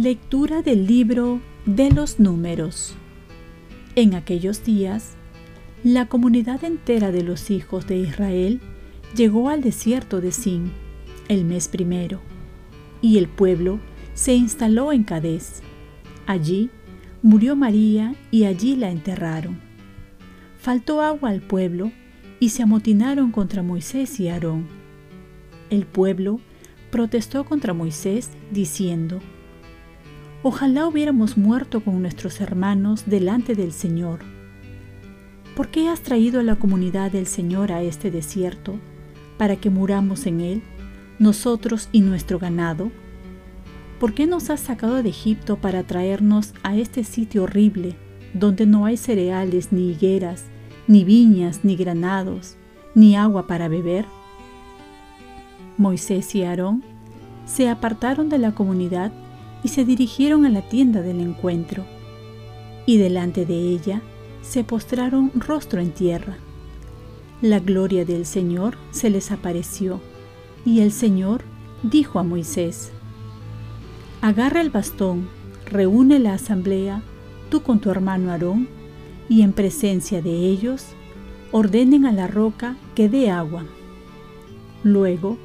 Lectura del libro de los números. En aquellos días, la comunidad entera de los hijos de Israel llegó al desierto de Sin el mes primero, y el pueblo se instaló en Cadés. Allí murió María y allí la enterraron. Faltó agua al pueblo y se amotinaron contra Moisés y Aarón. El pueblo protestó contra Moisés diciendo, Ojalá hubiéramos muerto con nuestros hermanos delante del Señor. ¿Por qué has traído a la comunidad del Señor a este desierto para que muramos en él, nosotros y nuestro ganado? ¿Por qué nos has sacado de Egipto para traernos a este sitio horrible, donde no hay cereales, ni higueras, ni viñas, ni granados, ni agua para beber? Moisés y Aarón se apartaron de la comunidad y se dirigieron a la tienda del encuentro, y delante de ella se postraron rostro en tierra. La gloria del Señor se les apareció, y el Señor dijo a Moisés, Agarra el bastón, reúne la asamblea, tú con tu hermano Aarón, y en presencia de ellos, ordenen a la roca que dé agua. Luego,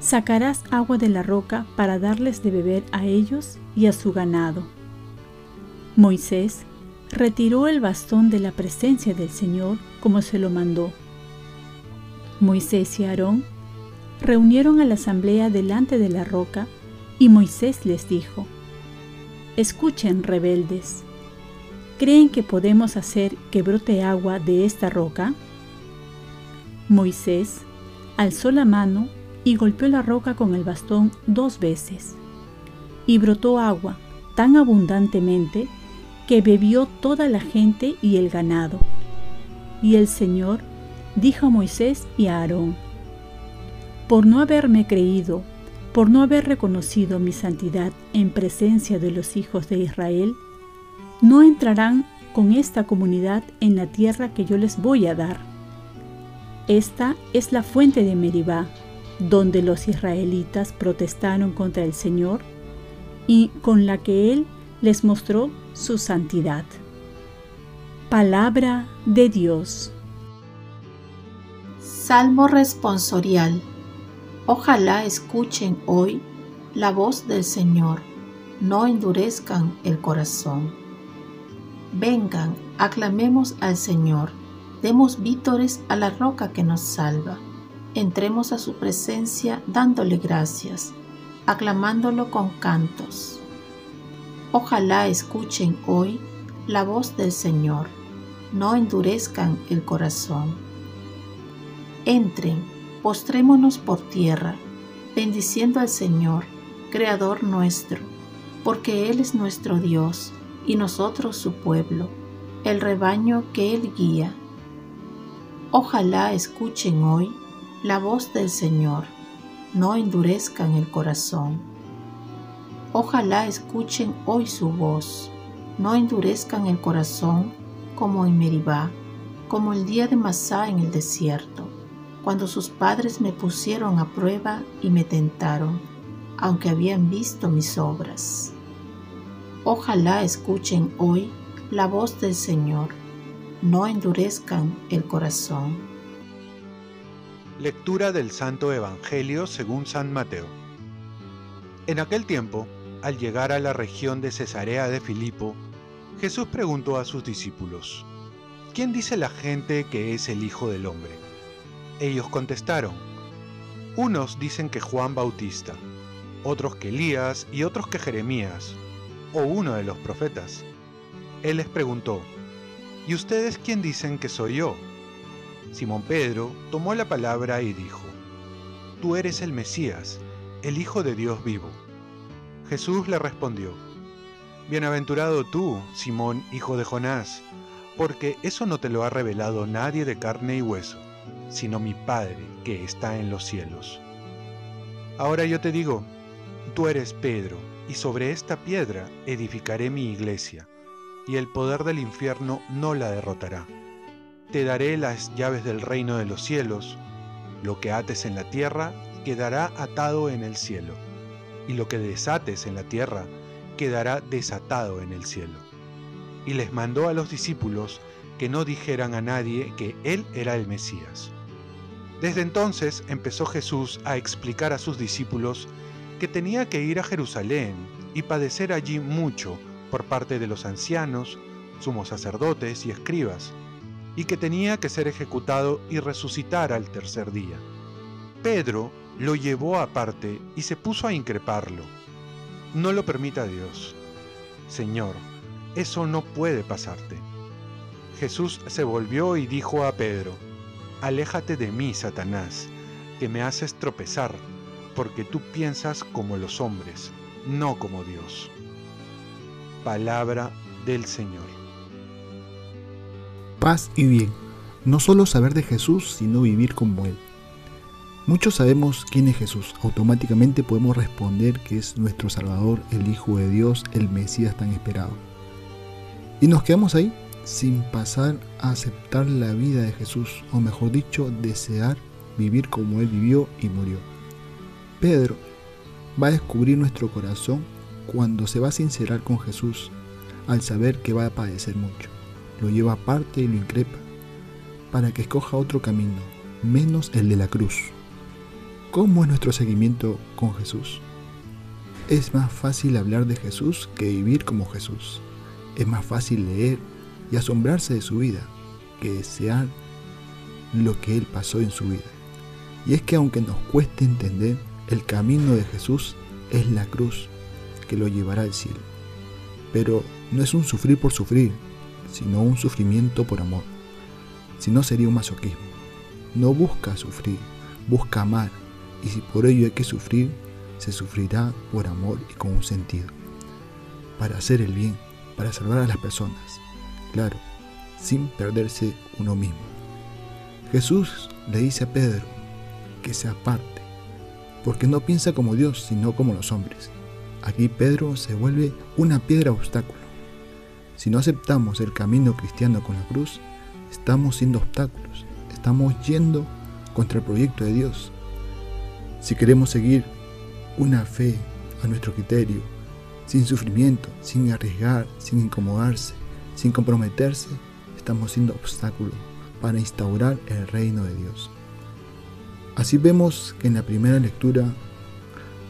sacarás agua de la roca para darles de beber a ellos y a su ganado. Moisés retiró el bastón de la presencia del Señor como se lo mandó. Moisés y Aarón reunieron a la asamblea delante de la roca y Moisés les dijo, Escuchen, rebeldes, ¿creen que podemos hacer que brote agua de esta roca? Moisés alzó la mano y golpeó la roca con el bastón dos veces. Y brotó agua tan abundantemente que bebió toda la gente y el ganado. Y el Señor dijo a Moisés y a Aarón, por no haberme creído, por no haber reconocido mi santidad en presencia de los hijos de Israel, no entrarán con esta comunidad en la tierra que yo les voy a dar. Esta es la fuente de Meribá, donde los israelitas protestaron contra el Señor y con la que Él les mostró su santidad. Palabra de Dios. Salmo responsorial. Ojalá escuchen hoy la voz del Señor, no endurezcan el corazón. Vengan, aclamemos al Señor, demos vítores a la roca que nos salva entremos a su presencia dándole gracias, aclamándolo con cantos. Ojalá escuchen hoy la voz del Señor, no endurezcan el corazón. Entren, postrémonos por tierra, bendiciendo al Señor, Creador nuestro, porque Él es nuestro Dios y nosotros su pueblo, el rebaño que Él guía. Ojalá escuchen hoy la voz del Señor, no endurezcan el corazón. Ojalá escuchen hoy su voz, no endurezcan el corazón como en Meribá, como el día de Masá en el desierto, cuando sus padres me pusieron a prueba y me tentaron, aunque habían visto mis obras. Ojalá escuchen hoy la voz del Señor, no endurezcan el corazón. Lectura del Santo Evangelio según San Mateo. En aquel tiempo, al llegar a la región de Cesarea de Filipo, Jesús preguntó a sus discípulos, ¿quién dice la gente que es el Hijo del Hombre? Ellos contestaron, unos dicen que Juan Bautista, otros que Elías y otros que Jeremías, o uno de los profetas. Él les preguntó, ¿y ustedes quién dicen que soy yo? Simón Pedro tomó la palabra y dijo, Tú eres el Mesías, el Hijo de Dios vivo. Jesús le respondió, Bienaventurado tú, Simón, hijo de Jonás, porque eso no te lo ha revelado nadie de carne y hueso, sino mi Padre que está en los cielos. Ahora yo te digo, tú eres Pedro, y sobre esta piedra edificaré mi iglesia, y el poder del infierno no la derrotará. Te daré las llaves del reino de los cielos, lo que ates en la tierra quedará atado en el cielo, y lo que desates en la tierra quedará desatado en el cielo. Y les mandó a los discípulos que no dijeran a nadie que Él era el Mesías. Desde entonces empezó Jesús a explicar a sus discípulos que tenía que ir a Jerusalén y padecer allí mucho por parte de los ancianos, sumos sacerdotes y escribas, y que tenía que ser ejecutado y resucitar al tercer día. Pedro lo llevó aparte y se puso a increparlo. No lo permita Dios. Señor, eso no puede pasarte. Jesús se volvió y dijo a Pedro, Aléjate de mí, Satanás, que me haces tropezar, porque tú piensas como los hombres, no como Dios. Palabra del Señor. Paz y bien, no solo saber de Jesús, sino vivir como Él. Muchos sabemos quién es Jesús, automáticamente podemos responder que es nuestro Salvador, el Hijo de Dios, el Mesías tan esperado. Y nos quedamos ahí sin pasar a aceptar la vida de Jesús, o mejor dicho, desear vivir como Él vivió y murió. Pedro va a descubrir nuestro corazón cuando se va a sincerar con Jesús al saber que va a padecer mucho. Lo lleva aparte y lo increpa para que escoja otro camino, menos el de la cruz. ¿Cómo es nuestro seguimiento con Jesús? Es más fácil hablar de Jesús que vivir como Jesús. Es más fácil leer y asombrarse de su vida que desear lo que Él pasó en su vida. Y es que aunque nos cueste entender, el camino de Jesús es la cruz que lo llevará al cielo. Pero no es un sufrir por sufrir, sino un sufrimiento por amor. Si no sería un masoquismo. No busca sufrir, busca amar, y si por ello hay que sufrir, se sufrirá por amor y con un sentido. Para hacer el bien, para salvar a las personas, claro, sin perderse uno mismo. Jesús le dice a Pedro que se aparte, porque no piensa como Dios, sino como los hombres. Aquí Pedro se vuelve una piedra obstáculo. Si no aceptamos el camino cristiano con la cruz, estamos siendo obstáculos, estamos yendo contra el proyecto de Dios. Si queremos seguir una fe a nuestro criterio, sin sufrimiento, sin arriesgar, sin incomodarse, sin comprometerse, estamos siendo obstáculo para instaurar el reino de Dios. Así vemos que en la primera lectura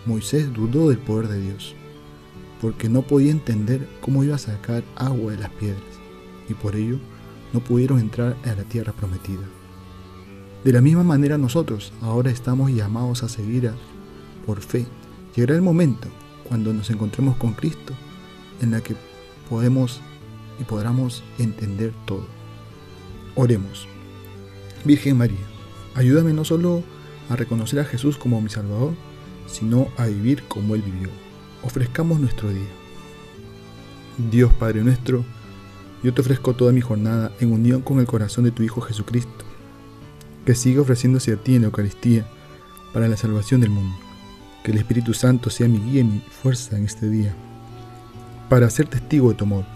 Moisés dudó del poder de Dios, porque no podía entender cómo iba a sacar agua de las piedras, y por ello no pudieron entrar a la tierra prometida. De la misma manera nosotros ahora estamos llamados a seguir por fe. Llegará el momento cuando nos encontremos con Cristo en la que podemos y podamos entender todo. Oremos. Virgen María, ayúdame no solo a reconocer a Jesús como mi Salvador, sino a vivir como Él vivió. Ofrezcamos nuestro día. Dios Padre nuestro, yo te ofrezco toda mi jornada en unión con el corazón de tu Hijo Jesucristo, que siga ofreciéndose a ti en la Eucaristía para la salvación del mundo. Que el Espíritu Santo sea mi guía y mi fuerza en este día, para ser testigo de tu amor